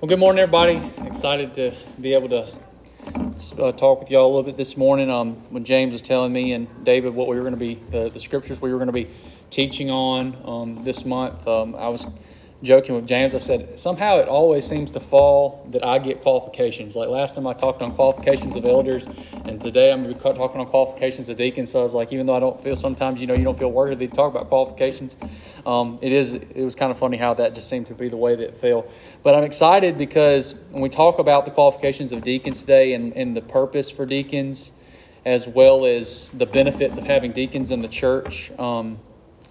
Well, good morning, everybody. Excited to be able to uh, talk with y'all a little bit this morning. Um, when James was telling me and David what we were going to be, the, the scriptures we were going to be teaching on um, this month, um, I was joking with James. I said, somehow it always seems to fall that I get qualifications. Like last time I talked on qualifications of elders, and today I'm gonna be talking on qualifications of deacons. So I was like, even though I don't feel sometimes, you know, you don't feel worthy to talk about qualifications, um, it is, it was kind of funny how that just seemed to be the way that it fell. But I'm excited because when we talk about the qualifications of deacons today and, and the purpose for deacons, as well as the benefits of having deacons in the church, um,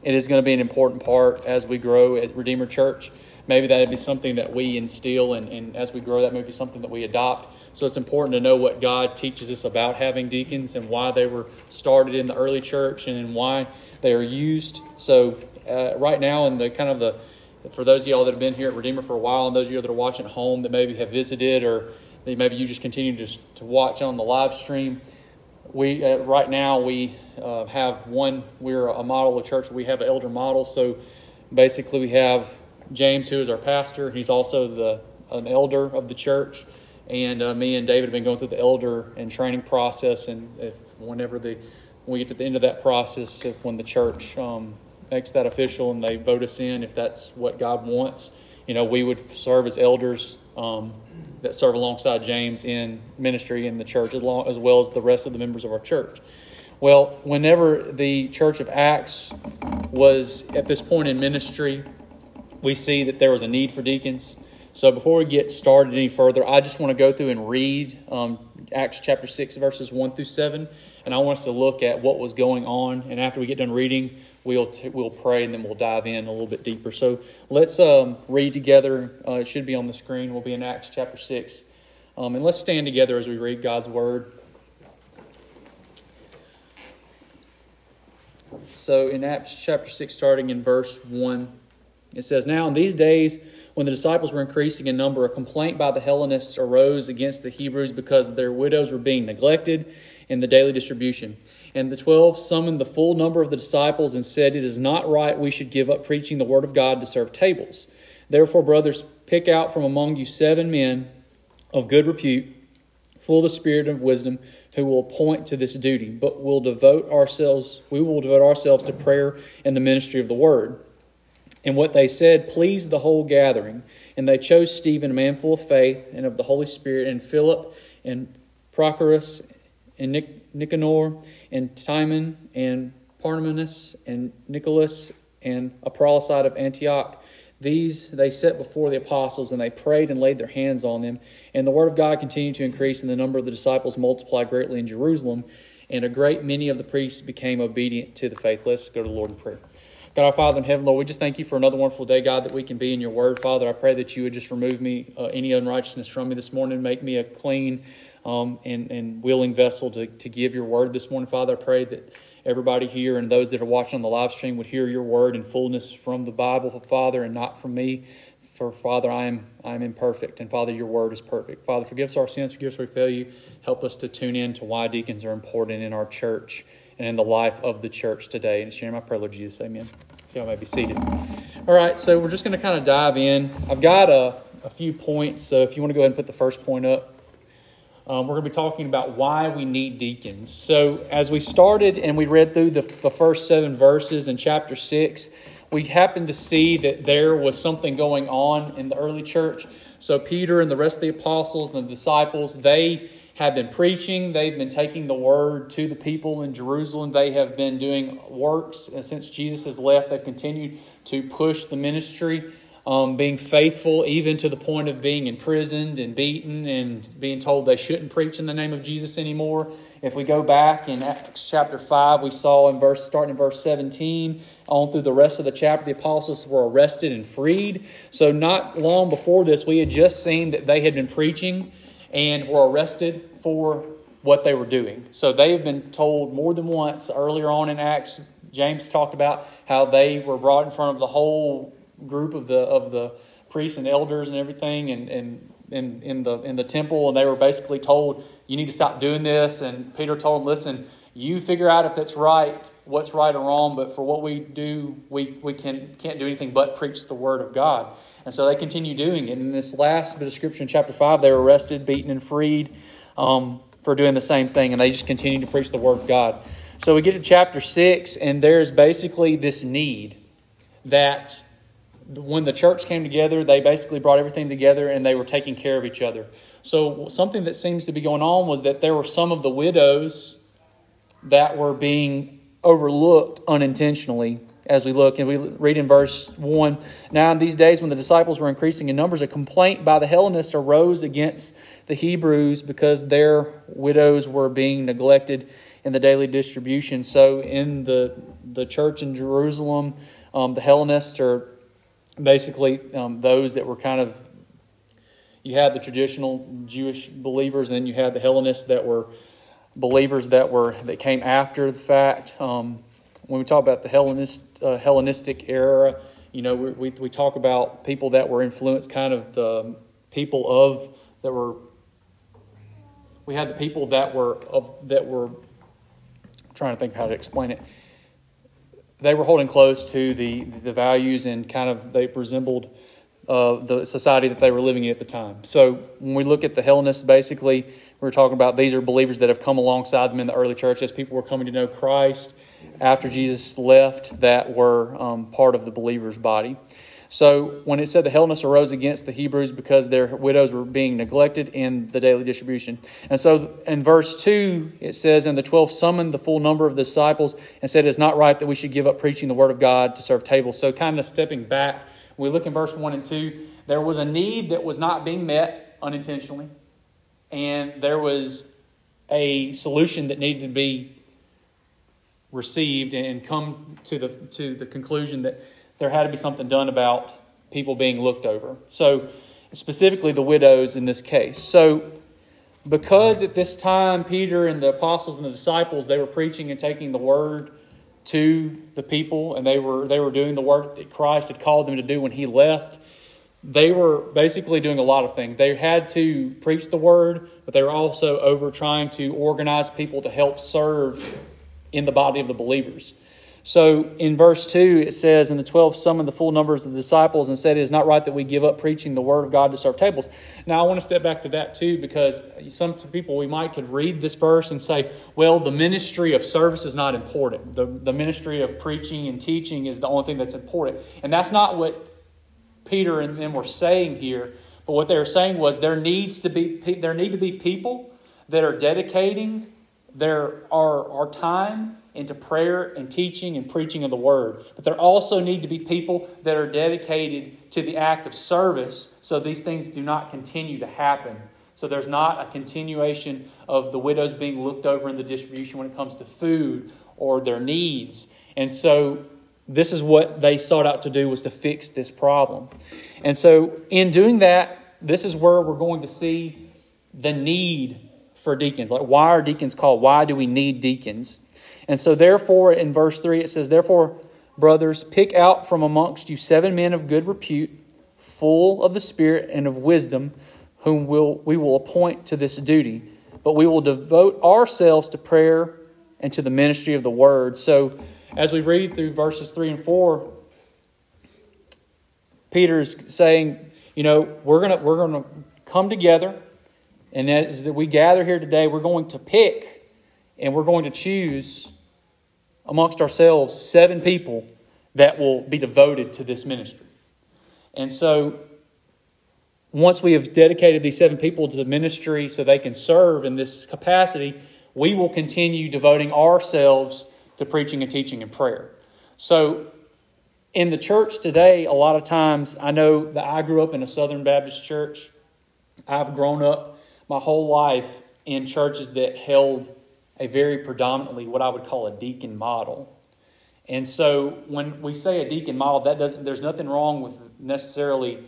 it is going to be an important part as we grow at Redeemer Church. Maybe that would be something that we instill, and, and as we grow, that may be something that we adopt. So it's important to know what God teaches us about having deacons and why they were started in the early church and why they are used. So uh, right now, in the kind of the for those of y'all that have been here at Redeemer for a while, and those of you that are watching at home that maybe have visited, or maybe you just continue to, to watch on the live stream, we uh, right now we uh, have one. We're a model of church. We have an elder model. So basically, we have James, who is our pastor. He's also the an elder of the church, and uh, me and David have been going through the elder and training process. And if whenever the we get to the end of that process, if when the church um, makes that official and they vote us in, if that's what God wants, you know, we would serve as elders um, that serve alongside James in ministry in the church, as, well as the rest of the members of our church. Well, whenever the Church of Acts was at this point in ministry, we see that there was a need for deacons. So before we get started any further, I just want to go through and read um, Acts chapter 6, verses 1 through 7. And I want us to look at what was going on. And after we get done reading, we'll t- we'll pray and then we'll dive in a little bit deeper. So let's um, read together. Uh, it should be on the screen. We'll be in Acts chapter six, um, and let's stand together as we read God's word. So in Acts chapter six, starting in verse one, it says, "Now in these days." When the disciples were increasing in number, a complaint by the Hellenists arose against the Hebrews because their widows were being neglected in the daily distribution. And the twelve summoned the full number of the disciples and said, It is not right we should give up preaching the word of God to serve tables. Therefore, brothers, pick out from among you seven men of good repute, full of the spirit of wisdom, who will appoint to this duty, but will devote ourselves, we will devote ourselves to prayer and the ministry of the word. And what they said pleased the whole gathering. And they chose Stephen, a man full of faith and of the Holy Spirit, and Philip, and Prochorus, and Nicanor, and Timon, and Parmenas, and Nicholas, and a proselyte of Antioch. These they set before the apostles, and they prayed and laid their hands on them. And the word of God continued to increase, and the number of the disciples multiplied greatly in Jerusalem. And a great many of the priests became obedient to the faith. Let's go to the Lord in prayer. God, our Father in heaven, Lord, we just thank you for another wonderful day, God, that we can be in your word. Father, I pray that you would just remove me, uh, any unrighteousness from me this morning, make me a clean, um, and, and willing vessel to, to give your word this morning. Father, I pray that everybody here and those that are watching on the live stream would hear your word in fullness from the Bible, Father, and not from me. For Father, I am I am imperfect, and Father, your word is perfect. Father, forgive us our sins, forgive us where we fail you. Help us to tune in to why deacons are important in our church and in the life of the church today. And it's my name I pray, Lord Jesus. Amen. So y'all may be seated. All right, so we're just going to kind of dive in. I've got a, a few points, so if you want to go ahead and put the first point up. Um, we're going to be talking about why we need deacons. So, as we started and we read through the, the first seven verses in chapter 6, we happened to see that there was something going on in the early church. So, Peter and the rest of the apostles and the disciples, they have been preaching. They've been taking the word to the people in Jerusalem. They have been doing works. And since Jesus has left, they've continued to push the ministry um, being faithful even to the point of being imprisoned and beaten and being told they shouldn't preach in the name of Jesus anymore. If we go back in Acts chapter 5, we saw in verse starting in verse 17 on through the rest of the chapter, the apostles were arrested and freed. So not long before this, we had just seen that they had been preaching and were arrested for what they were doing. So they have been told more than once earlier on in Acts. James talked about how they were brought in front of the whole group of the of the priests and elders and everything and, and in, in the in the temple and they were basically told you need to stop doing this and Peter told them listen you figure out if that's right what's right or wrong but for what we do we, we can can't do anything but preach the word of God And so they continue doing it. In this last bit of scripture in chapter 5, they were arrested, beaten, and freed um, for doing the same thing, and they just continue to preach the word of God. So we get to chapter 6, and there's basically this need that when the church came together, they basically brought everything together and they were taking care of each other. So, something that seems to be going on was that there were some of the widows that were being overlooked unintentionally as we look. And we read in verse 1 Now, in these days when the disciples were increasing in numbers, a complaint by the Hellenists arose against the Hebrews because their widows were being neglected in the daily distribution. So, in the, the church in Jerusalem, um, the Hellenists are basically um, those that were kind of you had the traditional Jewish believers, and then you had the Hellenists that were believers that were that came after the fact. Um, when we talk about the Hellenist, uh, Hellenistic era, you know, we, we, we talk about people that were influenced, kind of the people of that were. We had the people that were of that were. I'm trying to think how to explain it. They were holding close to the the values and kind of they resembled uh, the society that they were living in at the time. So when we look at the Hellenists, basically we're talking about these are believers that have come alongside them in the early church as people were coming to know Christ after Jesus left that were um, part of the believer's body. So when it said the Hellenists arose against the Hebrews because their widows were being neglected in the daily distribution. And so in verse 2, it says, And the twelve summoned the full number of the disciples and said, It is not right that we should give up preaching the word of God to serve tables. So kind of stepping back, we look in verse 1 and 2, there was a need that was not being met unintentionally and there was a solution that needed to be received and come to the to the conclusion that there had to be something done about people being looked over. So specifically the widows in this case. So because at this time Peter and the apostles and the disciples they were preaching and taking the word to the people and they were they were doing the work that Christ had called them to do when he left they were basically doing a lot of things. They had to preach the word, but they were also over trying to organize people to help serve in the body of the believers. So in verse 2, it says, And the twelve summoned the full numbers of the disciples and said, It is not right that we give up preaching the word of God to serve tables. Now, I want to step back to that too, because some people we might could read this verse and say, Well, the ministry of service is not important. The, the ministry of preaching and teaching is the only thing that's important. And that's not what Peter and them were saying here. But what they were saying was there needs to be there need to be people that are dedicating their our, our time into prayer and teaching and preaching of the word. But there also need to be people that are dedicated to the act of service so these things do not continue to happen. So there's not a continuation of the widows being looked over in the distribution when it comes to food or their needs. And so this is what they sought out to do was to fix this problem. And so in doing that, this is where we're going to see the need for deacons. Like why are deacons called? Why do we need deacons? And so therefore in verse 3 it says therefore brothers pick out from amongst you seven men of good repute full of the spirit and of wisdom whom will we will appoint to this duty but we will devote ourselves to prayer and to the ministry of the word. So as we read through verses 3 and 4, Peter's saying, you know, we're going to we're going to come together and as we gather here today, we're going to pick and we're going to choose amongst ourselves seven people that will be devoted to this ministry. And so once we have dedicated these seven people to the ministry so they can serve in this capacity, we will continue devoting ourselves to preaching and teaching and prayer. So, in the church today, a lot of times, I know that I grew up in a Southern Baptist church. I've grown up my whole life in churches that held a very predominantly what I would call a deacon model. And so when we say a deacon model, that doesn't there's nothing wrong with necessarily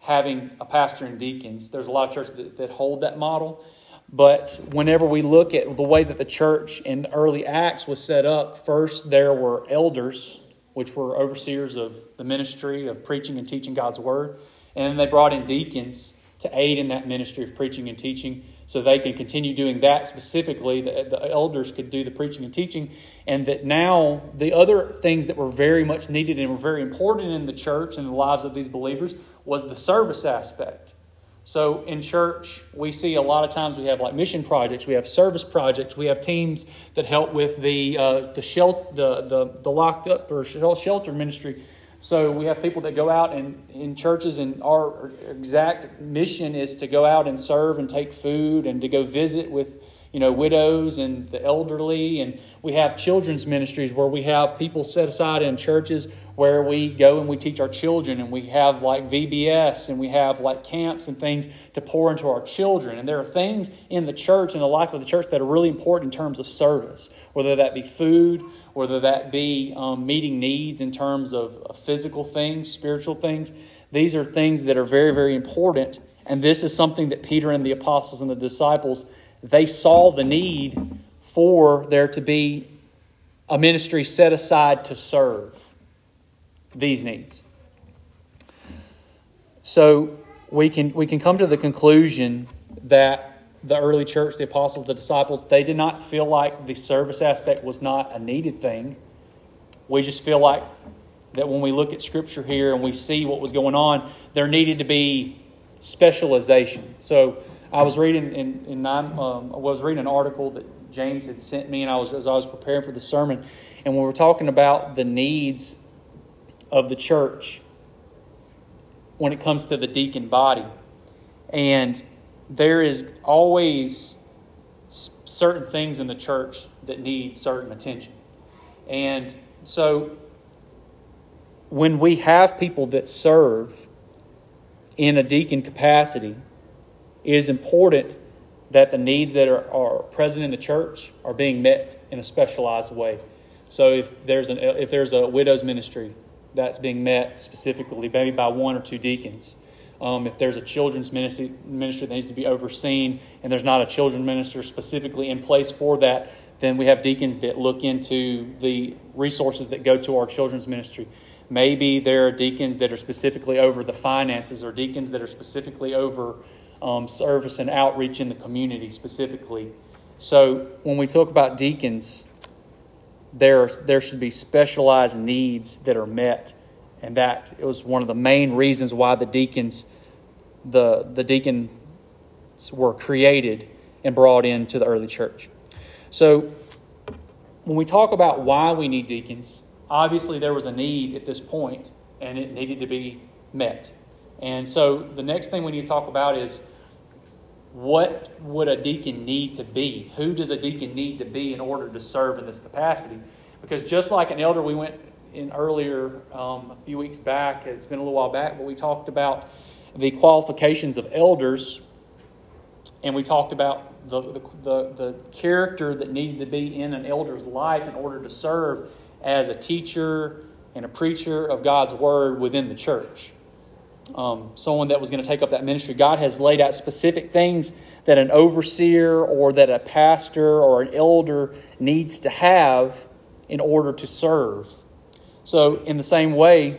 having a pastor and deacons. There's a lot of churches that, that hold that model. But whenever we look at the way that the church in early Acts was set up, first there were elders, which were overseers of the ministry of preaching and teaching God's word. And then they brought in deacons to aid in that ministry of preaching and teaching so they can continue doing that specifically. The, the elders could do the preaching and teaching. and that now the other things that were very much needed and were very important in the church and the lives of these believers was the service aspect. So in church, we see a lot of times we have like mission projects, we have service projects, we have teams that help with the uh, the, shelter, the the the locked up or shelter ministry. So we have people that go out and in churches, and our exact mission is to go out and serve and take food and to go visit with you know, widows and the elderly. And we have children's ministries where we have people set aside in churches where we go and we teach our children. And we have like VBS and we have like camps and things to pour into our children. And there are things in the church, in the life of the church, that are really important in terms of service, whether that be food, whether that be um, meeting needs in terms of, of physical things, spiritual things. These are things that are very, very important. And this is something that Peter and the apostles and the disciples they saw the need for there to be a ministry set aside to serve these needs. So we can, we can come to the conclusion that the early church, the apostles, the disciples, they did not feel like the service aspect was not a needed thing. We just feel like that when we look at Scripture here and we see what was going on, there needed to be specialization. So I was reading in, in nine, um, I was reading an article that James had sent me, and I was as I was preparing for the sermon, and we were talking about the needs of the church when it comes to the deacon body, and there is always certain things in the church that need certain attention, and so when we have people that serve in a deacon capacity it is important that the needs that are, are present in the church are being met in a specialized way. So if there's an if there's a widow's ministry that's being met specifically, maybe by one or two deacons. Um, if there's a children's ministry, ministry that needs to be overseen, and there's not a children's minister specifically in place for that, then we have deacons that look into the resources that go to our children's ministry. Maybe there are deacons that are specifically over the finances, or deacons that are specifically over um, service and outreach in the community specifically. So when we talk about deacons, there, there should be specialized needs that are met. And that it was one of the main reasons why the deacons, the, the deacons were created and brought into the early church. So when we talk about why we need deacons, obviously there was a need at this point and it needed to be met. And so the next thing we need to talk about is what would a deacon need to be? Who does a deacon need to be in order to serve in this capacity? Because just like an elder, we went in earlier um, a few weeks back, it's been a little while back, but we talked about the qualifications of elders and we talked about the, the, the, the character that needed to be in an elder's life in order to serve as a teacher and a preacher of God's word within the church um, someone that was going to take up that ministry. God has laid out specific things that an overseer or that a pastor or an elder needs to have in order to serve. So, in the same way,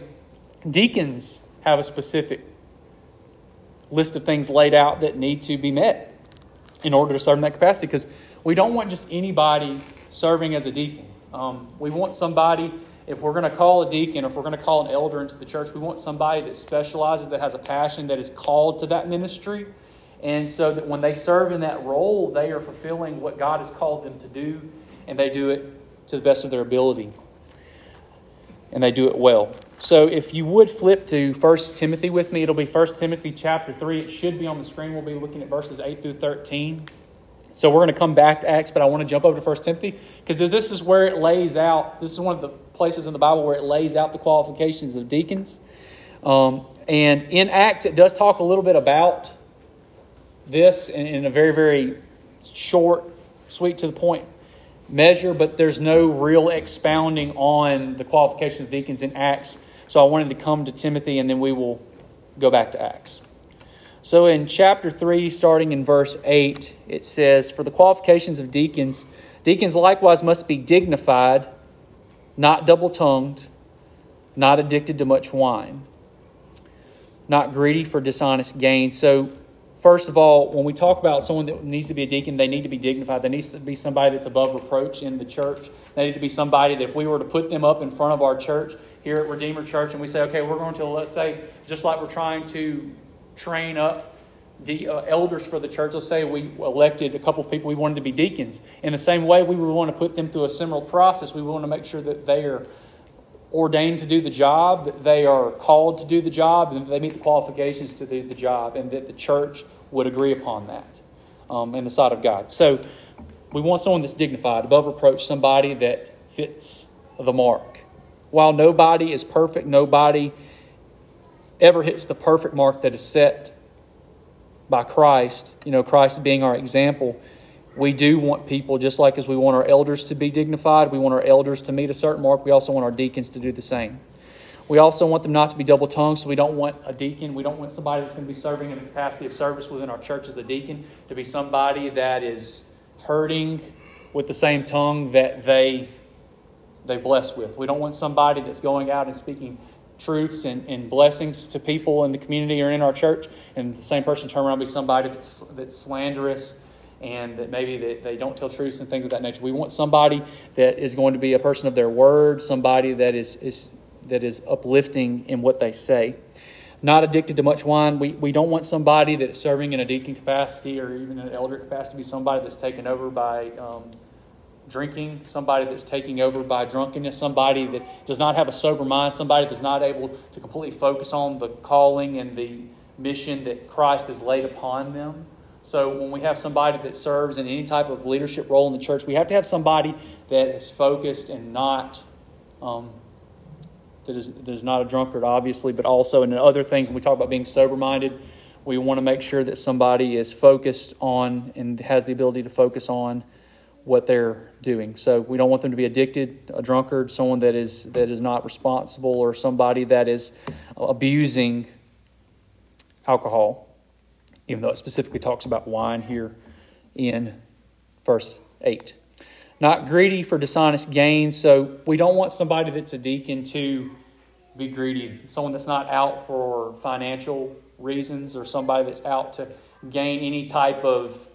deacons have a specific list of things laid out that need to be met in order to serve in that capacity because we don't want just anybody serving as a deacon. Um, we want somebody if we're going to call a deacon, if we're going to call an elder into the church, we want somebody that specializes, that has a passion, that is called to that ministry. And so that when they serve in that role, they are fulfilling what God has called them to do, and they do it to the best of their ability. And they do it well. So if you would flip to 1 Timothy with me, it'll be 1 Timothy chapter 3. It should be on the screen. We'll be looking at verses 8 through 13. So we're going to come back to Acts, but I want to jump over to 1 Timothy because this is where it lays out. This is one of the places in the Bible where it lays out the qualifications of deacons. Um, and in Acts, it does talk a little bit about this in, in a very, very short, sweet to the point measure, but there's no real expounding on the qualifications of deacons in Acts. So I wanted to come to Timothy and then we will go back to Acts. So in chapter 3, starting in verse 8, it says, For the qualifications of deacons, deacons likewise must be dignified, not double tongued, not addicted to much wine, not greedy for dishonest gain. So first of all, when we talk about someone that needs to be a deacon, they need to be dignified. They need to be somebody that's above reproach in the church. They need to be somebody that if we were to put them up in front of our church here at Redeemer Church and we say, okay, we're going to, let's say, just like we're trying to train up the uh, elders for the church, let's say we elected a couple of people we wanted to be deacons. In the same way, we would want to put them through a similar process. We want to make sure that they are ordained to do the job, that they are called to do the job, and they meet the qualifications to do the job, and that the church would agree upon that um, in the sight of God. So we want someone that's dignified, above reproach, somebody that fits the mark. While nobody is perfect, nobody ever hits the perfect mark that is set by Christ, you know, Christ being our example, we do want people, just like as we want our elders to be dignified, we want our elders to meet a certain mark, we also want our deacons to do the same. We also want them not to be double tongued, so we don't want a deacon, we don't want somebody that's going to be serving in the capacity of service within our church as a deacon to be somebody that is hurting with the same tongue that they they bless with. We don't want somebody that's going out and speaking truths and, and blessings to people in the community or in our church, and the same person turn around and be somebody that's, that's slanderous and that maybe they, they don't tell truths and things of that nature. We want somebody that is going to be a person of their word, somebody that is, is that is uplifting in what they say. Not addicted to much wine. We, we don't want somebody that's serving in a deacon capacity or even an elder capacity to be somebody that's taken over by um, drinking, somebody that's taking over by drunkenness, somebody that does not have a sober mind, somebody that's not able to completely focus on the calling and the mission that Christ has laid upon them. So when we have somebody that serves in any type of leadership role in the church, we have to have somebody that is focused and not um, that is that is not a drunkard, obviously, but also in other things. When we talk about being sober minded, we want to make sure that somebody is focused on and has the ability to focus on what they're doing. So we don't want them to be addicted, a drunkard, someone that is that is not responsible, or somebody that is abusing alcohol even though it specifically talks about wine here in verse 8. Not greedy for dishonest gain. So we don't want somebody that's a deacon to be greedy, someone that's not out for financial reasons or somebody that's out to gain any type of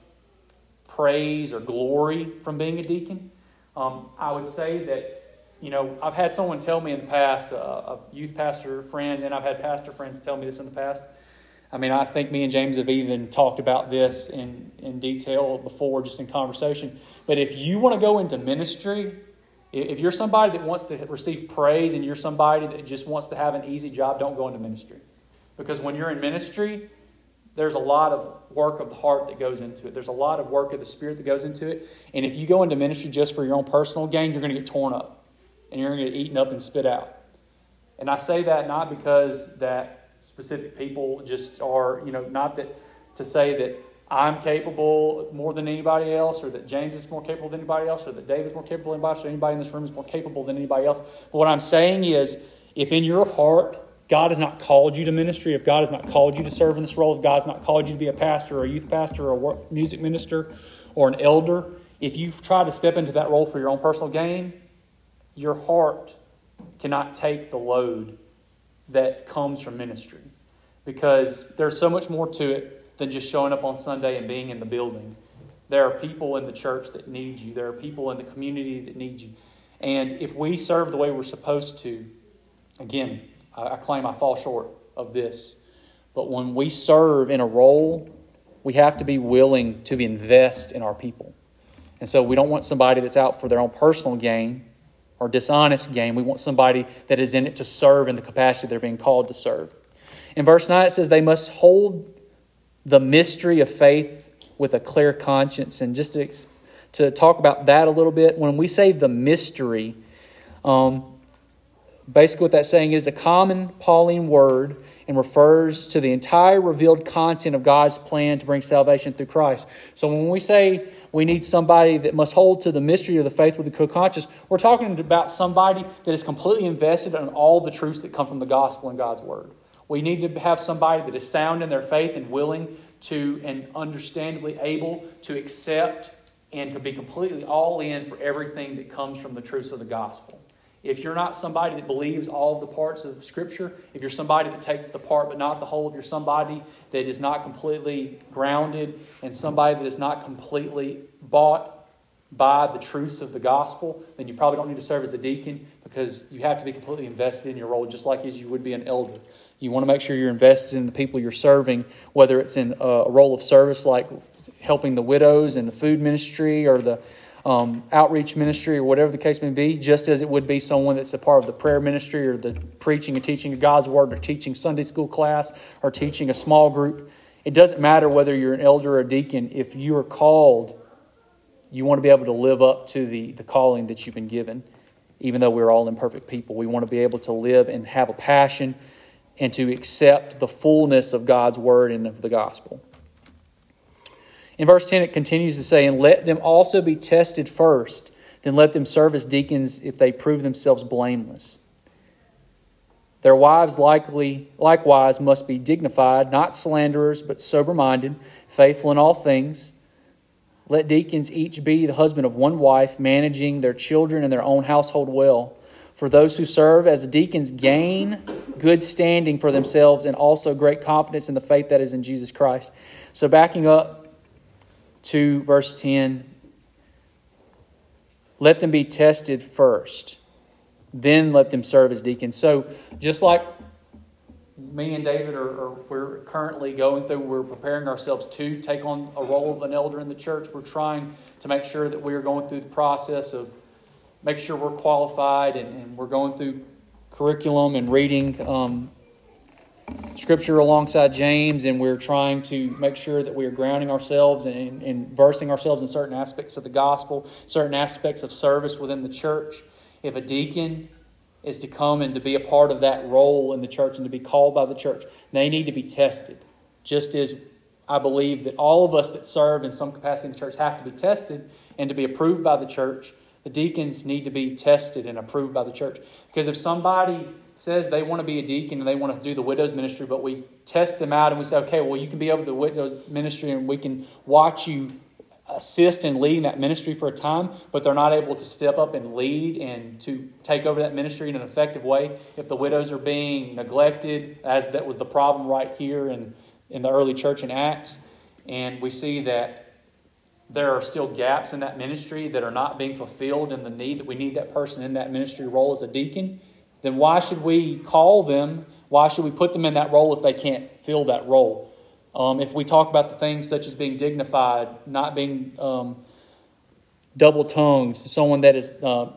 praise or glory from being a deacon. Um, I would say that, you know, I've had someone tell me in the past, a, a youth pastor friend, and I've had pastor friends tell me this in the past I mean, I think me and James have even talked about this in, in detail before, just in conversation. But if you want to go into ministry, if you're somebody that wants to receive praise and you're somebody that just wants to have an easy job, don't go into ministry. Because when you're in ministry, there's a lot of work of the heart that goes into it. There's a lot of work of the spirit that goes into it. And if you go into ministry just for your own personal gain, you're going to get torn up and you're going to get eaten up and spit out. And I say that not because that specific people just are, you know, not that to say that I'm capable more than anybody else, or that James is more capable than anybody else, or that Dave is more capable than anybody else, or anybody in this room is more capable than anybody else. But what I'm saying is, if in your heart God has not called you to ministry, if God has not called you to serve in this role, if God has not called you to be a pastor or a youth pastor or a music minister or an elder, if you try to step into that role for your own personal gain, your heart cannot take the load that comes from ministry because there's so much more to it than just showing up on Sunday and being in the building. There are people in the church that need you, there are people in the community that need you. And if we serve the way we're supposed to, again, I, claim I fall short of this. But when we serve in a role, we have to be willing to invest in our people. And so we don't want somebody that's out for their own personal gain or dishonest gain. We want somebody that is in it to serve in the capacity they're being called to serve. In verse 9, it says they must hold the mystery of faith with a clear conscience. And just to, to talk about that a little bit, when we say the mystery, um, basically what that's saying is a common Pauline word and refers to the entire revealed content of God's plan to bring salvation through Christ. So when we say we need somebody that must hold to the mystery of the faith with the co-conscious, we're talking about somebody that is completely invested in all the truths that come from the gospel and God's word. We need to have somebody that is sound in their faith and willing to and understandably able to accept and to be completely all in for everything that comes from the truths of the gospel. If you're not somebody that believes all of the parts of Scripture, if you're somebody that takes the part but not the whole, if you're somebody that is not completely grounded and somebody that is not completely bought by the truths of the gospel, then you probably don't need to serve as a deacon because you have to be completely invested in your role, just like as you would be an elder. You want to make sure you're invested in the people you're serving, whether it's in a role of service like helping the widows in the food ministry or the um, outreach ministry or whatever the case may be, just as it would be someone that's a part of the prayer ministry or the preaching and teaching of God's word or teaching Sunday school class or teaching a small group. It doesn't matter whether you're an elder or a deacon. If you are called, you want to be able to live up to the, the calling that you've been given. Even though we're all imperfect people, we want to be able to live and have a passion and to accept the fullness of God's word and of the gospel. In verse 10, it continues to say, And let them also be tested first, then let them serve as deacons if they prove themselves blameless. Their wives likely, likewise must be dignified, not slanderers, but sober minded, faithful in all things. Let deacons each be the husband of one wife, managing their children and their own household well. For those who serve as deacons gain good standing for themselves and also great confidence in the faith that is in Jesus Christ. So, backing up, to verse 10 let them be tested first, then let them serve as deacons. So, just like me and David are, are, we're currently going through, we're preparing ourselves to take on a role of an elder in the church. We're trying to make sure that we are going through the process of make sure we're qualified and, and we're going through curriculum and reading um, scripture alongside James, and we're trying to make sure that we are grounding ourselves and, and versing ourselves in certain aspects of the gospel, certain aspects of service within the church. If a deacon is to come and to be a part of that role in the church and to be called by the church, they need to be tested. Just as I believe that all of us that serve in some capacity in the church have to be tested and to be approved by the church, the deacons need to be tested and approved by the church. Because if somebody says they want to be a deacon and they want to do the widow's ministry, but we test them out and we say, okay, well, you can be over the widow's ministry and we can watch you assist in leading that ministry for a time, but they're not able to step up and lead and to take over that ministry in an effective way. If the widows are being neglected, as that was the problem right here in, in the early church in Acts, and we see that there are still gaps in that ministry that are not being fulfilled and the need that we need that person in that ministry role as a deacon then why should we call them? Why should we put them in that role if they can't fill that role? Um, if we talk about the things such as being dignified, not being um, double tongued, someone that is uh,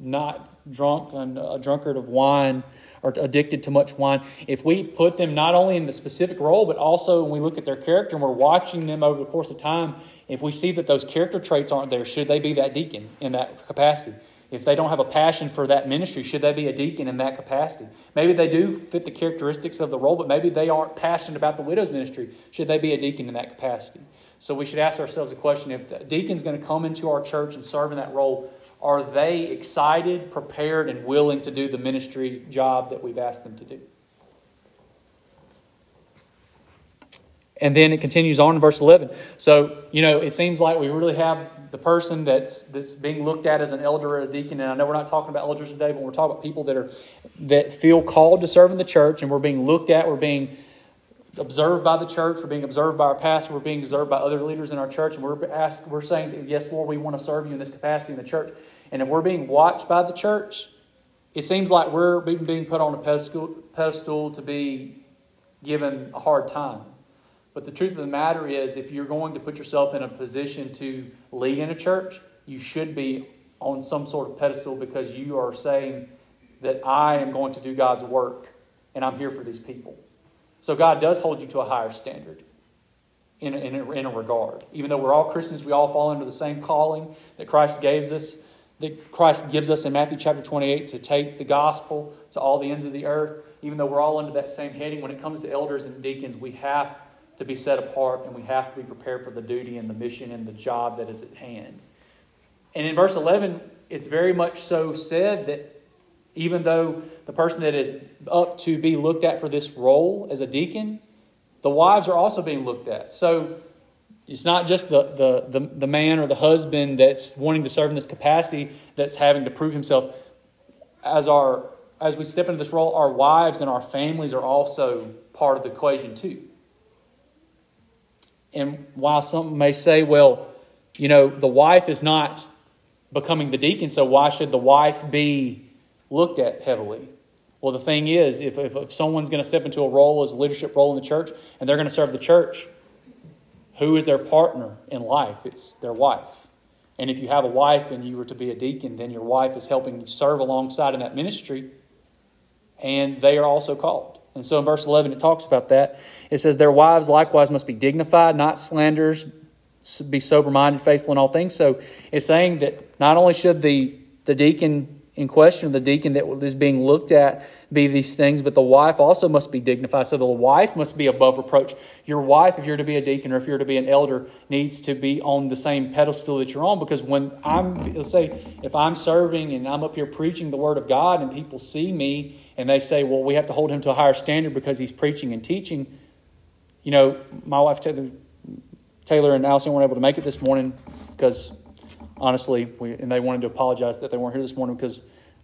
not drunk, a drunkard of wine, or addicted to much wine, if we put them not only in the specific role, but also when we look at their character and we're watching them over the course of time, if we see that those character traits aren't there, should they be that deacon in that capacity? If they don't have a passion for that ministry, should they be a deacon in that capacity? Maybe they do fit the characteristics of the role, but maybe they aren't passionate about the widow's ministry. Should they be a deacon in that capacity? So we should ask ourselves a question if the deacon's going to come into our church and serve in that role, are they excited, prepared, and willing to do the ministry job that we've asked them to do? And then it continues on in verse 11. So, you know, it seems like we really have the person that's that's being looked at as an elder or a deacon, and I know we're not talking about elders today, but we're talking about people that are that feel called to serve in the church, and we're being looked at, we're being observed by the church, we're being observed by our pastor, we're being observed by other leaders in our church, and we're asked, we're saying, Yes, Lord, we want to serve you in this capacity in the church. And if we're being watched by the church, it seems like we're being put on a pedestal, pedestal to be given a hard time. But the truth of the matter is, if you're going to put yourself in a position to lead in a church, you should be on some sort of pedestal because you are saying that I am going to do God's work and I'm here for these people. So God does hold you to a higher standard in in in a regard. Even though we're all Christians, we all fall under the same calling that Christ gives us, that Christ gives us in Matthew chapter 28 to take the gospel to all the ends of the earth. Even though we're all under that same heading, when it comes to elders and deacons, we have to be set apart, and we have to be prepared for the duty and the mission and the job that is at hand. And in verse 11, it's very much so said that even though the person that is up to be looked at for this role as a deacon, the wives are also being looked at. So it's not just the, the, the, the man or the husband that's wanting to serve in this capacity that's having to prove himself. as our as we step into this role, our wives and our families are also part of the equation too. And while some may say, well, you know, the wife is not becoming the deacon, so why should the wife be looked at heavily? Well, the thing is, if, if, if someone's going to step into a role as a leadership role in the church and they're going to serve the church, who is their partner in life? It's their wife. And if you have a wife and you were to be a deacon, then your wife is helping serve alongside in that ministry, and they are also called. And so in verse 11, it talks about that. It says, Their wives likewise must be dignified, not slanderers, be sober minded, faithful in all things. So it's saying that not only should the, the deacon in question, the deacon that is being looked at, be these things, but the wife also must be dignified. So the wife must be above reproach. Your wife, if you're to be a deacon or if you're to be an elder, needs to be on the same pedestal that you're on. Because when I'm, let's say, if I'm serving and I'm up here preaching the word of God and people see me and they say, well, we have to hold him to a higher standard because he's preaching and teaching, you know, my wife, Taylor and Allison weren't able to make it this morning because honestly, we, and they wanted to apologize that they weren't here this morning because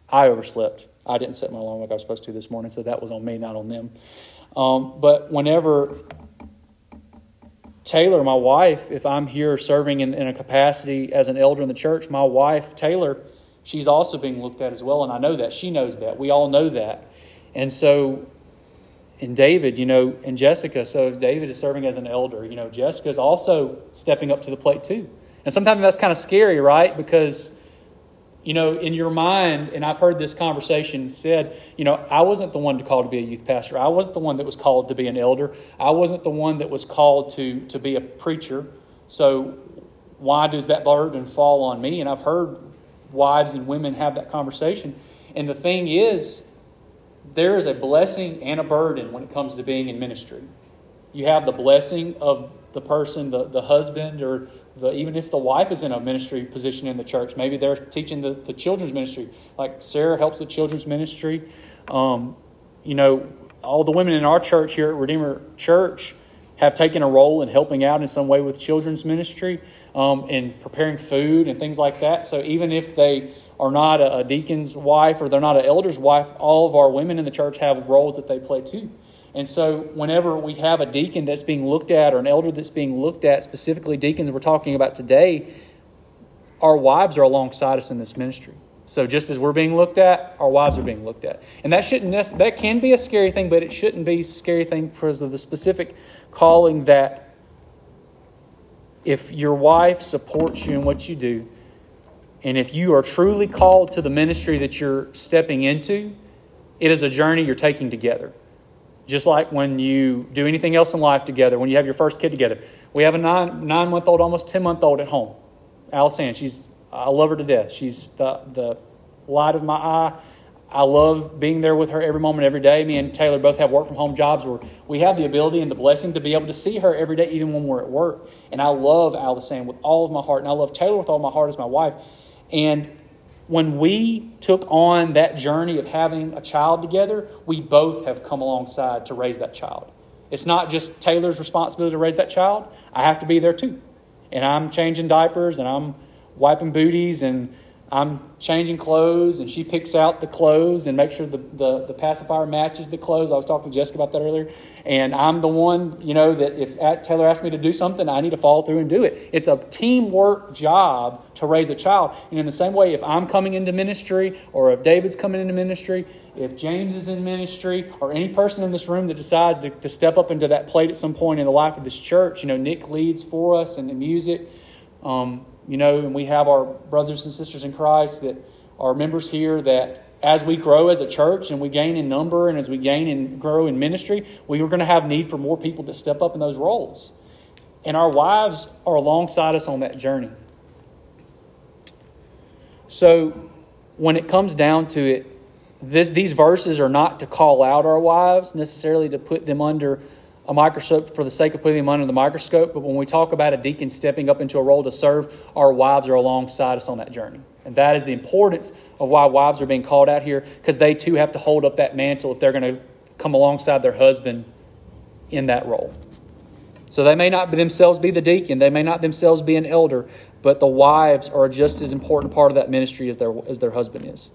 I overslept. I didn't set my alarm like I was supposed to this morning, so that was on me, not on them. Um, but whenever Taylor, my wife, if I'm here serving in, in a capacity as an elder in the church, my wife, Taylor, she's also being looked at as well, and I know that. She knows that. We all know that. And so and David, you know, and Jessica. So David is serving as an elder. You know, Jessica is also stepping up to the plate too. And sometimes that's kind of scary, right? Because, you know, in your mind, and I've heard this conversation said, you know, I wasn't the one to call to be a youth pastor. I wasn't the one that was called to be an elder. I wasn't the one that was called to to be a preacher. So why does that burden fall on me? And I've heard wives and women have that conversation. And the thing is, there is a blessing and a burden when it comes to being in ministry. You have the blessing of the person, the, the husband, or the, even if the wife is in a ministry position in the church, maybe they're teaching the, the children's ministry. Like Sarah helps the children's ministry. Um, you know, all the women in our church here at Redeemer Church have taken a role in helping out in some way with children's ministry, um, in preparing food and things like that. So even if they are not a, a deacon's wife or they're not an elder's wife, all of our women in the church have roles that they play too. And so, whenever we have a deacon that's being looked at or an elder that's being looked at, specifically deacons we're talking about today, our wives are alongside us in this ministry. So, just as we're being looked at, our wives are being looked at. And that shouldn't that can be a scary thing, but it shouldn't be a scary thing because of the specific calling that if your wife supports you in what you do, and if you are truly called to the ministry that you're stepping into, it is a journey you're taking together. Just like when you do anything else in life together, when you have your first kid together. We have a nine, nine month old, almost 10 month old at home. Allison, she's, I love her to death. She's the, the light of my eye. I love being there with her every moment, every day. Me and Taylor both have work from home jobs where we have the ability and the blessing to be able to see her every day, even when we're at work. And I love Allison with all of my heart, and I love Taylor with all my heart as my wife. And when we took on that journey of having a child together, we both have come alongside to raise that child. It's not just Taylor's responsibility to raise that child, I have to be there too. And I'm changing diapers and I'm wiping booties and I'm changing clothes and she picks out the clothes and makes sure the, the, the, pacifier matches the clothes. I was talking to Jessica about that earlier. And I'm the one, you know, that if Taylor asks me to do something, I need to follow through and do it. It's a teamwork job to raise a child. And in the same way, if I'm coming into ministry or if David's coming into ministry, if James is in ministry or any person in this room that decides to, to step up into that plate at some point in the life of this church, you know, Nick leads for us and the music. Um, you know, and we have our brothers and sisters in Christ that are members here that as we grow as a church and we gain in number and as we gain and grow in ministry, we are going to have need for more people to step up in those roles. And our wives are alongside us on that journey. So when it comes down to it, this, these verses are not to call out our wives necessarily to put them under a microscope for the sake of putting them under the microscope, but when we talk about a deacon stepping up into a role to serve, our wives are alongside us on that journey. And that is the importance of why wives are being called out here, because they too have to hold up that mantle if they're going to come alongside their husband in that role. So they may not themselves be the deacon, they may not themselves be an elder, but the wives are just as important part of that ministry as their, as their husband is.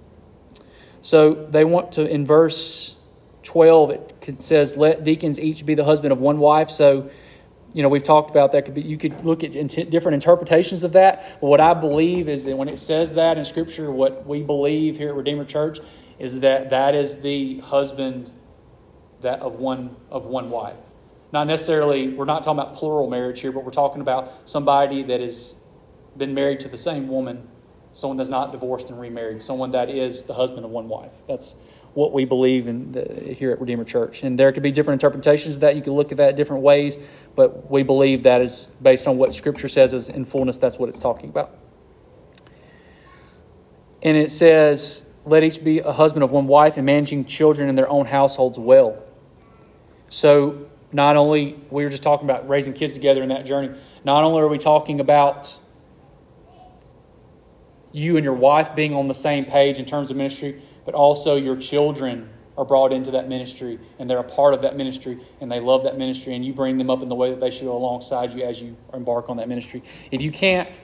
So they want to, in verse 12, it says, Let deacons each be the husband of one wife. So, you know, we've talked about that. Could be, you could look at different interpretations of that. But what I believe is that when it says that in Scripture, what we believe here at Redeemer Church is that that is the husband that of one of one wife. Not necessarily, we're not talking about plural marriage here, but we're talking about somebody that has been married to the same woman someone that's not divorced and remarried, someone that is the husband of one wife. That's what we believe in the, here at Redeemer Church. And there could be different interpretations of that. You can look at that different ways, but we believe that is based on what Scripture says is in fullness. That's what it's talking about. And it says, "Let each be a husband of one wife and managing children in their own households well." So not only we were just talking about raising kids together in that journey. Not only are we talking about you and your wife being on the same page in terms of ministry, but also your children are brought into that ministry and they're a part of that ministry and they love that ministry and you bring them up in the way that they should alongside you as you embark on that ministry. If you can't,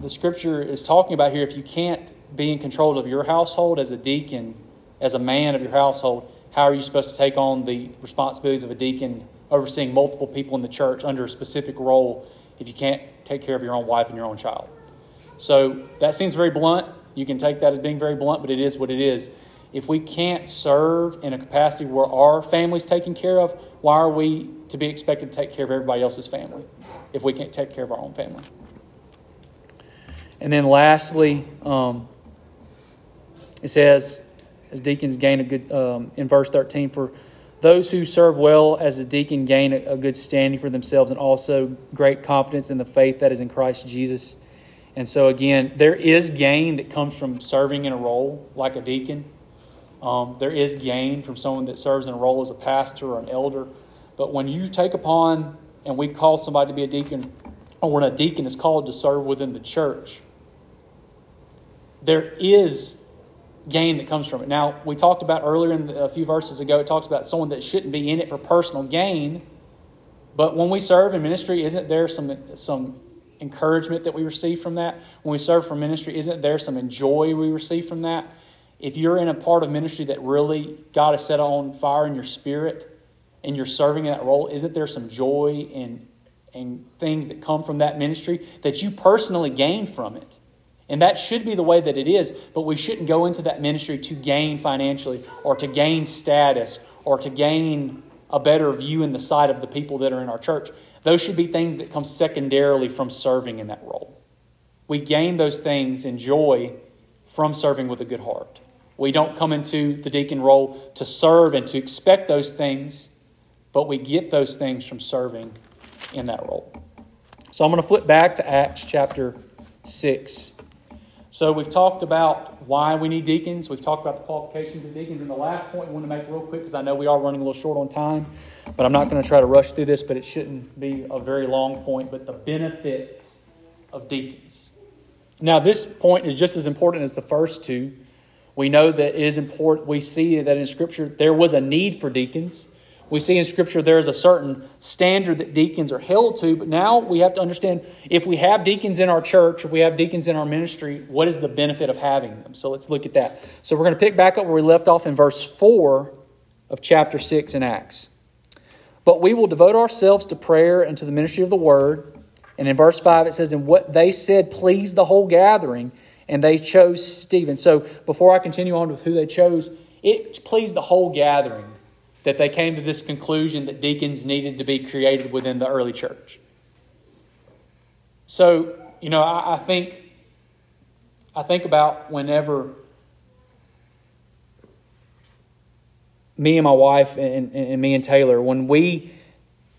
the scripture is talking about here, if you can't be in control of your household as a deacon, as a man of your household, how are you supposed to take on the responsibilities of a deacon overseeing multiple people in the church under a specific role if you can't take care of your own wife and your own child? So that seems very blunt. You can take that as being very blunt, but it is what it is. If we can't serve in a capacity where our family's taken care of, why are we to be expected to take care of everybody else's family if we can't take care of our own family? And then lastly, um, it says, as deacons gain a good, um, in verse 13, for those who serve well as a deacon gain a, a good standing for themselves and also great confidence in the faith that is in Christ Jesus. And so, again, there is gain that comes from serving in a role like a deacon. Um, there is gain from someone that serves in a role as a pastor or an elder. But when you take upon and we call somebody to be a deacon, or when a deacon is called to serve within the church, there is gain that comes from it. Now, we talked about earlier in the, a few verses ago, it talks about someone that shouldn't be in it for personal gain. But when we serve in ministry, isn't there some, some encouragement that we receive from that. When we serve for ministry, isn't there some joy we receive from that? If you're in a part of ministry that really God has set on fire in your spirit and you're serving in that role, isn't there some joy and, and things that come from that ministry that you personally gain from it? And that should be the way that it is, but we shouldn't go into that ministry to gain financially or to gain status or to gain a better view in the sight of the people that are in our church. Those should be things that come secondarily from serving in that role. We gain those things in joy from serving with a good heart. We don't come into the deacon role to serve and to expect those things, but we get those things from serving in that role. So I'm going to flip back to Acts chapter 6. So we've talked about why we need deacons. We've talked about the qualifications of deacons. And the last point I want to make real quick, because I know we are running a little short on time, but I'm not going to try to rush through this, but it shouldn't be a very long point. But the benefits of deacons. Now, this point is just as important as the first two. We know that it is important. We see that in Scripture there was a need for deacons. We see in Scripture there is a certain standard that deacons are held to, but now we have to understand if we have deacons in our church, if we have deacons in our ministry, what is the benefit of having them? So let's look at that. So we're going to pick back up where we left off in verse 4 of chapter 6 in Acts. But we will devote ourselves to prayer and to the ministry of the word. And in verse 5, it says, And what they said pleased the whole gathering, and they chose Stephen. So before I continue on with who they chose, it pleased the whole gathering that they came to this conclusion that deacons needed to be created within the early church. So, you know, I, I think I think about whenever me and my wife and, and, me and Taylor, when we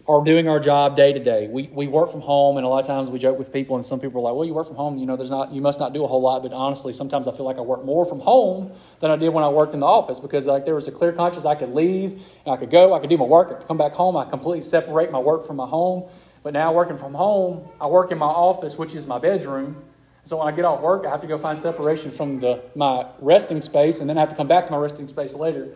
are doing our job day to day, we, we work from home, and a lot of times we joke with people, and some people are like, "Well, you work from home, you know, there's not, you must not do a whole lot." But honestly, sometimes I feel like I work more from home than I did when I worked in the office because like there was a clear conscience. I could leave, I could go, I could do my work, I could come back home. I completely separate my work from my home. But now working from home, I work in my office, which is my bedroom. So when I get off work, I have to go find separation from the my resting space, and then I have to come back to my resting space later.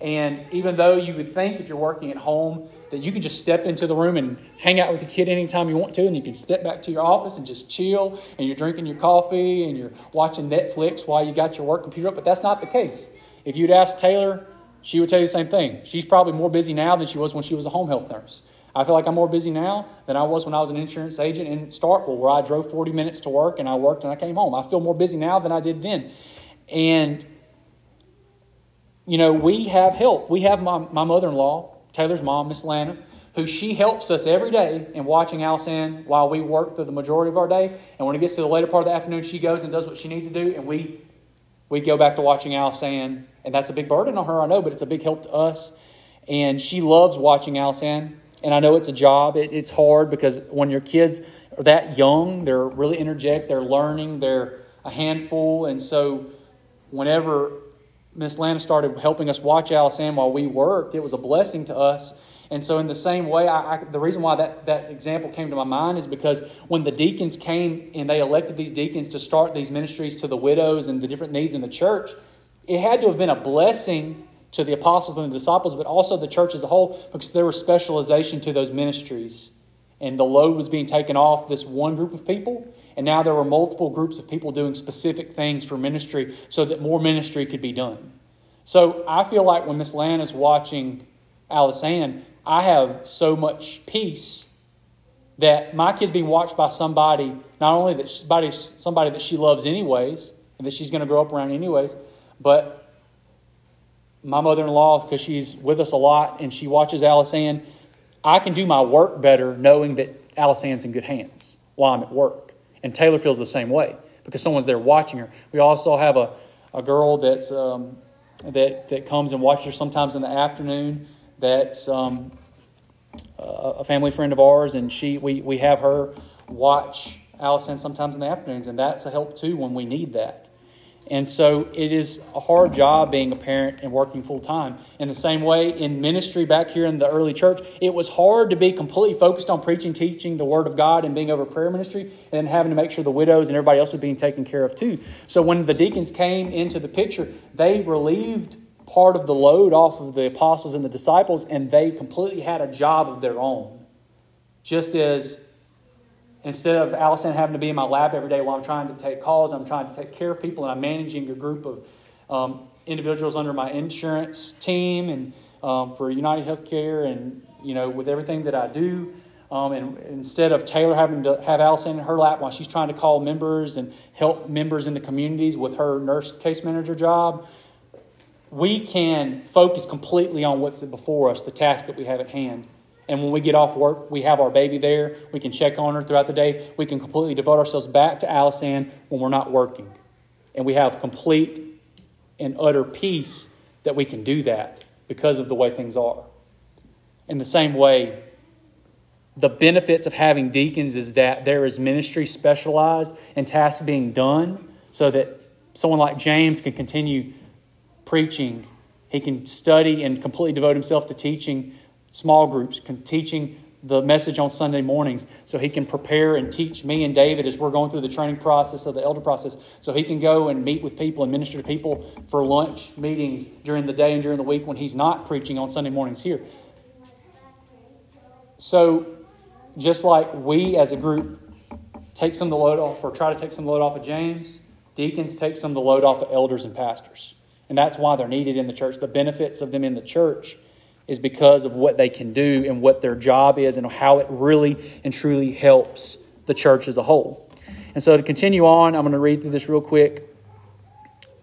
And even though you would think if you're working at home that you can just step into the room and hang out with the kid anytime you want to, and you can step back to your office and just chill, and you're drinking your coffee and you're watching Netflix while you got your work computer up, but that's not the case. If you'd ask Taylor, she would tell you the same thing. She's probably more busy now than she was when she was a home health nurse. I feel like I'm more busy now than I was when I was an insurance agent in Starkville, where I drove 40 minutes to work and I worked and I came home. I feel more busy now than I did then. And, you know, we have help. We have my, my mother in law, Taylor's mom, Miss Lana, who she helps us every day in watching Allison while we work through the majority of our day. And when it gets to the later part of the afternoon, she goes and does what she needs to do, and we we go back to watching Allison. And that's a big burden on her, I know, but it's a big help to us. And she loves watching Allison. And I know it's a job. It, it's hard because when your kids are that young, they're really energetic, they're learning, they're a handful. And so whenever Miss Lana started helping us watch Allison while we worked, it was a blessing to us. And so, in the same way, I, I, the reason why that, that example came to my mind is because when the deacons came and they elected these deacons to start these ministries to the widows and the different needs in the church, it had to have been a blessing to the apostles and the disciples, but also the church as a whole, because there was specialization to those ministries. And the load was being taken off this one group of people, and now there were multiple groups of people doing specific things for ministry so that more ministry could be done. So I feel like when Miss Lan is watching Alice Ann, I have so much peace that my kid's being watched by somebody, not only that somebody, somebody that she loves anyways, and that she's going to grow up around anyways, but my mother-in-law, because she's with us a lot and she watches Alice Ann, I can do my work better knowing that Alice Ann's in good hands while I'm at work. And Taylor feels the same way because someone's there watching her. We also have a, a girl that's um, that that comes and watches her sometimes in the afternoon that's um, a family friend of ours, and she we, we have her watch Allison sometimes in the afternoons, and that's a help too when we need that. And so it is a hard job being a parent and working full time. In the same way, in ministry back here in the early church, it was hard to be completely focused on preaching, teaching the Word of God, and being over prayer ministry, and having to make sure the widows and everybody else was being taken care of too. So when the deacons came into the picture, they relieved part of the load off of the apostles and the disciples, and they completely had a job of their own. Just as instead of Allison having to be in my lab every day while I'm trying to take calls, I'm trying to take care of people, and I'm managing a group of um, individuals under my insurance team and um, for United Healthcare, and you know, with everything that I do. Um, and instead of Taylor having to have Allison in her lap while she's trying to call members and help members in the communities with her nurse case manager job, we can focus completely on what's before us, the task that we have at hand. And when we get off work, we have our baby there. We can check on her throughout the day. We can completely devote ourselves back to Allison when we're not working. And we have complete and utter peace that we can do that because of the way things are. In the same way, the benefits of having deacons is that there is ministry specialized and tasks being done so that someone like James can continue preaching. He can study and completely devote himself to teaching small groups, can teaching the message on Sunday mornings so he can prepare and teach me and David as we're going through the training process of the elder process so he can go and meet with people and minister to people for lunch meetings during the day and during the week when he's not preaching on Sunday mornings here. So, just like we as a group take some of the load off or try to take some of the load off of James, deacons take some of the load off of elders and pastors. And that's why they're needed in the church. The benefits of them in the church is because of what they can do and what their job is and how it really and truly helps the church as a whole. And so to continue on, I'm going to read through this real quick.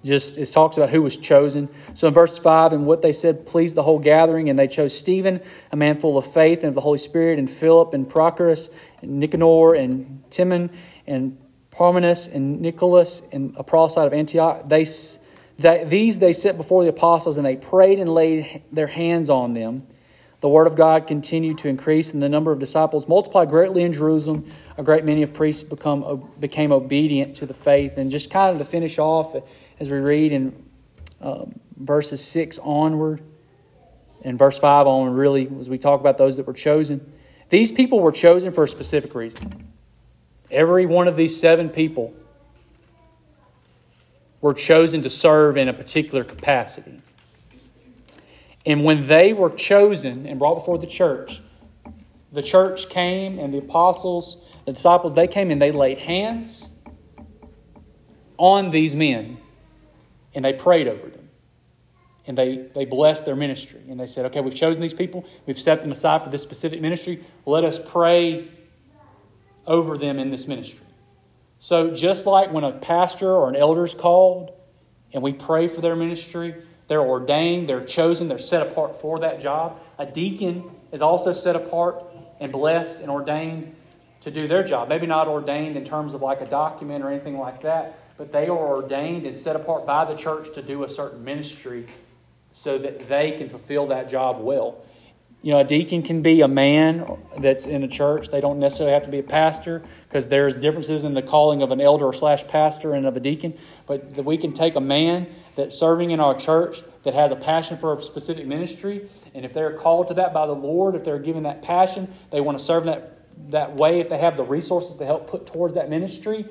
Just it talks about who was chosen. So in verse 5, and what they said pleased the whole gathering, and they chose Stephen, a man full of faith and of the Holy Spirit, and Philip and Prochorus, and Nicanor and Timon, and Parmenas and Nicholas, and a proselyte of Antioch. They that these they set before the apostles, and they prayed and laid their hands on them. The word of God continued to increase, and the number of disciples multiplied greatly in Jerusalem. A great many of priests become, became obedient to the faith. And just kind of to finish off, as we read in um, verses 6 onward, and verse 5 on, really, as we talk about those that were chosen, these people were chosen for a specific reason. Every one of these seven people were chosen to serve in a particular capacity. And when they were chosen and brought before the church, the church came and the apostles, the disciples, they came and they laid hands on these men and they prayed over them. and they, they blessed their ministry. And they said, okay, we've chosen these people, we've set them aside for this specific ministry. Let us pray over them in this ministry. So, just like when a pastor or an elder is called and we pray for their ministry, they're ordained, they're chosen, they're set apart for that job. A deacon is also set apart and blessed and ordained to do their job. Maybe not ordained in terms of like a document or anything like that, but they are ordained and set apart by the church to do a certain ministry so that they can fulfill that job well. You know, a deacon can be a man that's in a church. They don't necessarily have to be a pastor because there's differences in the calling of an elder slash pastor and of a deacon. But we can take a man that's serving in our church that has a passion for a specific ministry, and if they're called to that by the Lord, if they're given that passion, they want to serve that that way, if they have the resources to help put towards that ministry,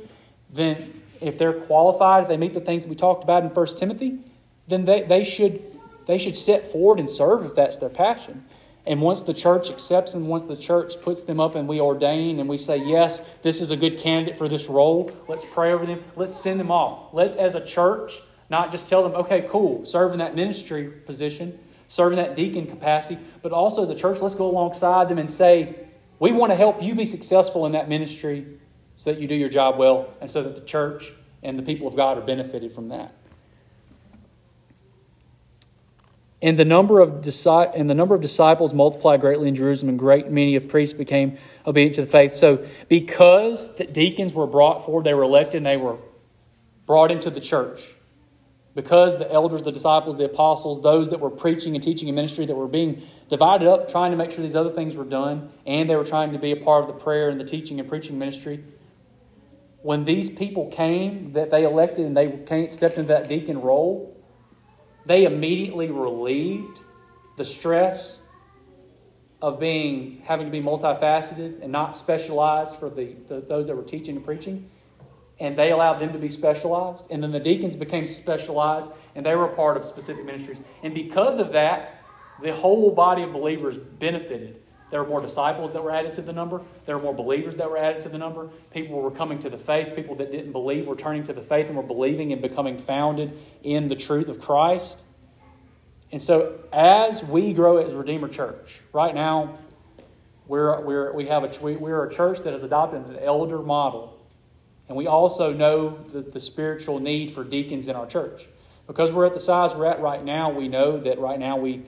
then if they're qualified, if they meet the things we talked about in 1 Timothy, then they, they should they should step forward and serve if that's their passion. And once the church accepts them, once the church puts them up and we ordain and we say, yes, this is a good candidate for this role, let's pray over them. Let's send them off. Let's, as a church, not just tell them, okay, cool, serve in that ministry position, serve in that deacon capacity, but also as a church, let's go alongside them and say, we want to help you be successful in that ministry so that you do your job well and so that the church and the people of God are benefited from that. And the number of and the number of disciples multiplied greatly in Jerusalem, and great many of priests became obedient to the faith. So, because the deacons were brought forward, they were elected, and they were brought into the church. Because the elders, the disciples, the apostles, those that were preaching and teaching and ministry, that were being divided up, trying to make sure these other things were done, and they were trying to be a part of the prayer and the teaching and preaching ministry. When these people came, that they elected, and they came, stepped into that deacon role, they immediately relieved the stress of being having to be multifaceted and not specialized for the, the, those that were teaching and preaching. And they allowed them to be specialized. And then the deacons became specialized and they were part of specific ministries. And because of that the whole body of believers benefited there were more disciples that were added to the number. There were more believers that were added to the number. People were coming to the faith. People that didn't believe were turning to the faith and were believing and becoming founded in the truth of Christ. And so, as we grow as Redeemer Church, right now, we're, we're, we have a, we, we're a church that has adopted an elder model. And we also know the, the spiritual need for deacons in our church. Because we're at the size we're at right now, we know that right now we,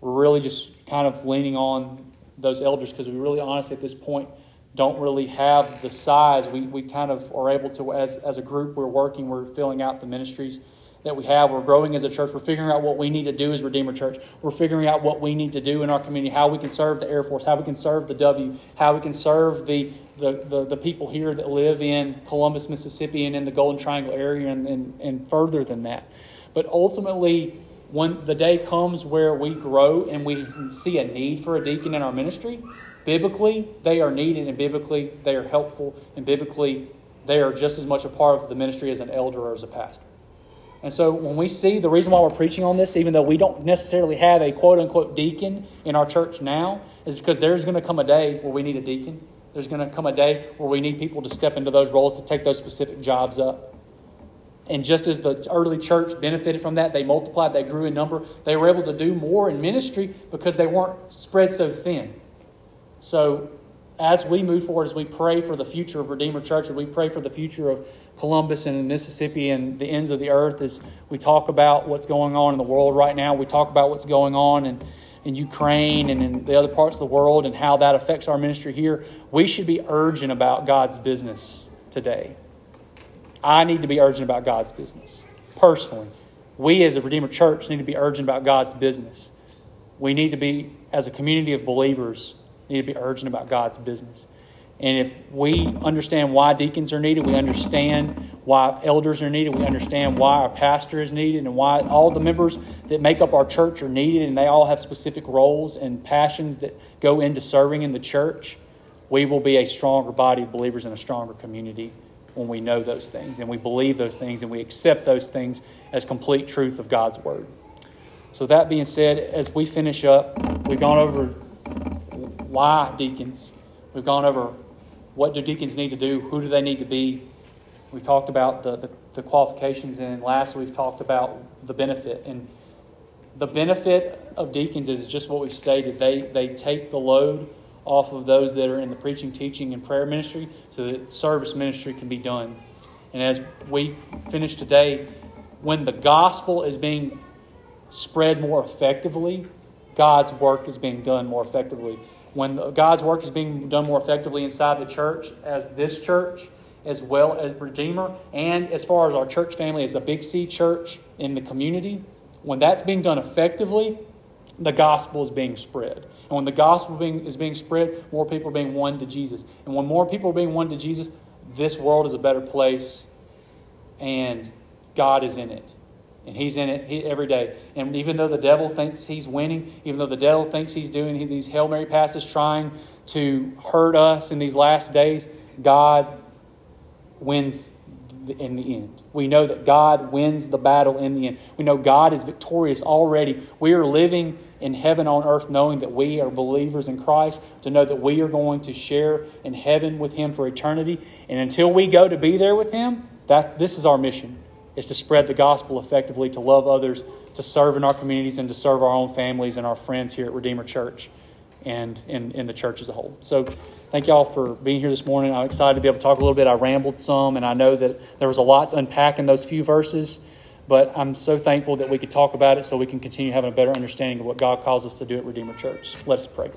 we're really just kind of leaning on those elders because we really honestly at this point don't really have the size. We, we kind of are able to, as, as a group, we're working, we're filling out the ministries that we have. We're growing as a church. We're figuring out what we need to do as Redeemer Church. We're figuring out what we need to do in our community, how we can serve the Air Force, how we can serve the W, how we can serve the, the, the, the people here that live in Columbus, Mississippi, and in the Golden Triangle area, and, and, and further than that. But ultimately, when the day comes where we grow and we see a need for a deacon in our ministry, biblically they are needed and biblically they are helpful and biblically they are just as much a part of the ministry as an elder or as a pastor. And so when we see the reason why we're preaching on this, even though we don't necessarily have a quote unquote deacon in our church now, is because there's going to come a day where we need a deacon. There's going to come a day where we need people to step into those roles to take those specific jobs up. And just as the early church benefited from that, they multiplied, they grew in number, they were able to do more in ministry because they weren't spread so thin. So, as we move forward, as we pray for the future of Redeemer Church, as we pray for the future of Columbus and Mississippi and the ends of the earth, as we talk about what's going on in the world right now, we talk about what's going on in, in Ukraine and in the other parts of the world and how that affects our ministry here, we should be urgent about God's business today. I need to be urgent about God's business. Personally, we as a Redeemer Church need to be urgent about God's business. We need to be, as a community of believers, need to be urgent about God's business. And if we understand why deacons are needed, we understand why elders are needed, we understand why our pastor is needed, and why all the members that make up our church are needed, and they all have specific roles and passions that go into serving in the church, we will be a stronger body of believers and a stronger community when we know those things and we believe those things and we accept those things as complete truth of God's Word. So, that being said, as we finish up, we've gone over why deacons, we've gone over what do deacons need to do, who do they need to be. We talked about the, the, the qualifications, and lastly, we've talked about the benefit. And the benefit of deacons is just what we stated. They, they take the load off of those that are in the preaching, teaching, and prayer ministry so that service ministry can be done. And as we finish today, when the gospel is being spread more effectively, God's work is being done more effectively. When God's work is being done more effectively inside the church, as this church, as well as Redeemer, and as far as our church family as a Big C church in the community, when that's being done effectively, the gospel is being spread. And when the gospel being, is being spread, more people are being won to Jesus. And when more people are being won to Jesus, this world is a better place, and God is in it. And He's in it every day. And even though the devil thinks he's winning, even though the devil thinks he's doing these Hail Mary passes trying to hurt us in these last days, God wins in the end. We know that God wins the battle in the end. We know God is victorious already. We are living in heaven on earth knowing that we are believers in Christ, to know that we are going to share in heaven with Him for eternity. And until we go to be there with Him, that this is our mission is to spread the gospel effectively, to love others, to serve in our communities, and to serve our own families and our friends here at Redeemer Church and in, in the church as a whole. So thank y'all for being here this morning. I'm excited to be able to talk a little bit. I rambled some, and I know that there was a lot to unpack in those few verses, but I'm so thankful that we could talk about it so we can continue having a better understanding of what God calls us to do at Redeemer Church. Let us pray.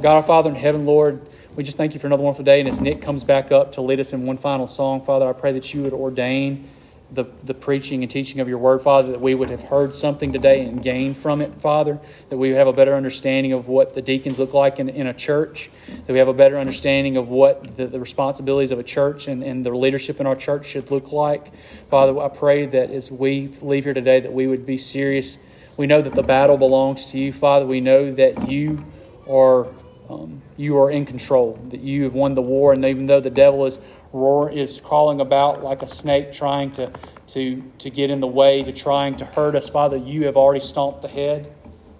God our Father in heaven, Lord, we just thank you for another wonderful day. And as Nick comes back up to lead us in one final song, Father, I pray that you would ordain the, the preaching and teaching of your word, Father, that we would have heard something today and gained from it, Father, that we have a better understanding of what the deacons look like in, in a church, that we have a better understanding of what the, the responsibilities of a church and, and the leadership in our church should look like. Father, I pray that as we leave here today, that we would be serious. We know that the battle belongs to you, Father. We know that you are um, you are in control, that you have won the war, and even though the devil is roar is crawling about like a snake trying to, to, to get in the way, to trying to hurt us. Father, you have already stomped the head.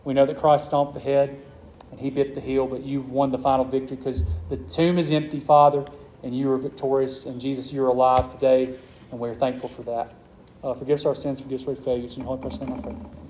We know that Christ stomped the head and he bit the heel, but you've won the final victory because the tomb is empty, Father, and you are victorious. And Jesus, you're alive today, and we're thankful for that. Uh, forgive us our sins, forgive us our failures. In holy name I pray.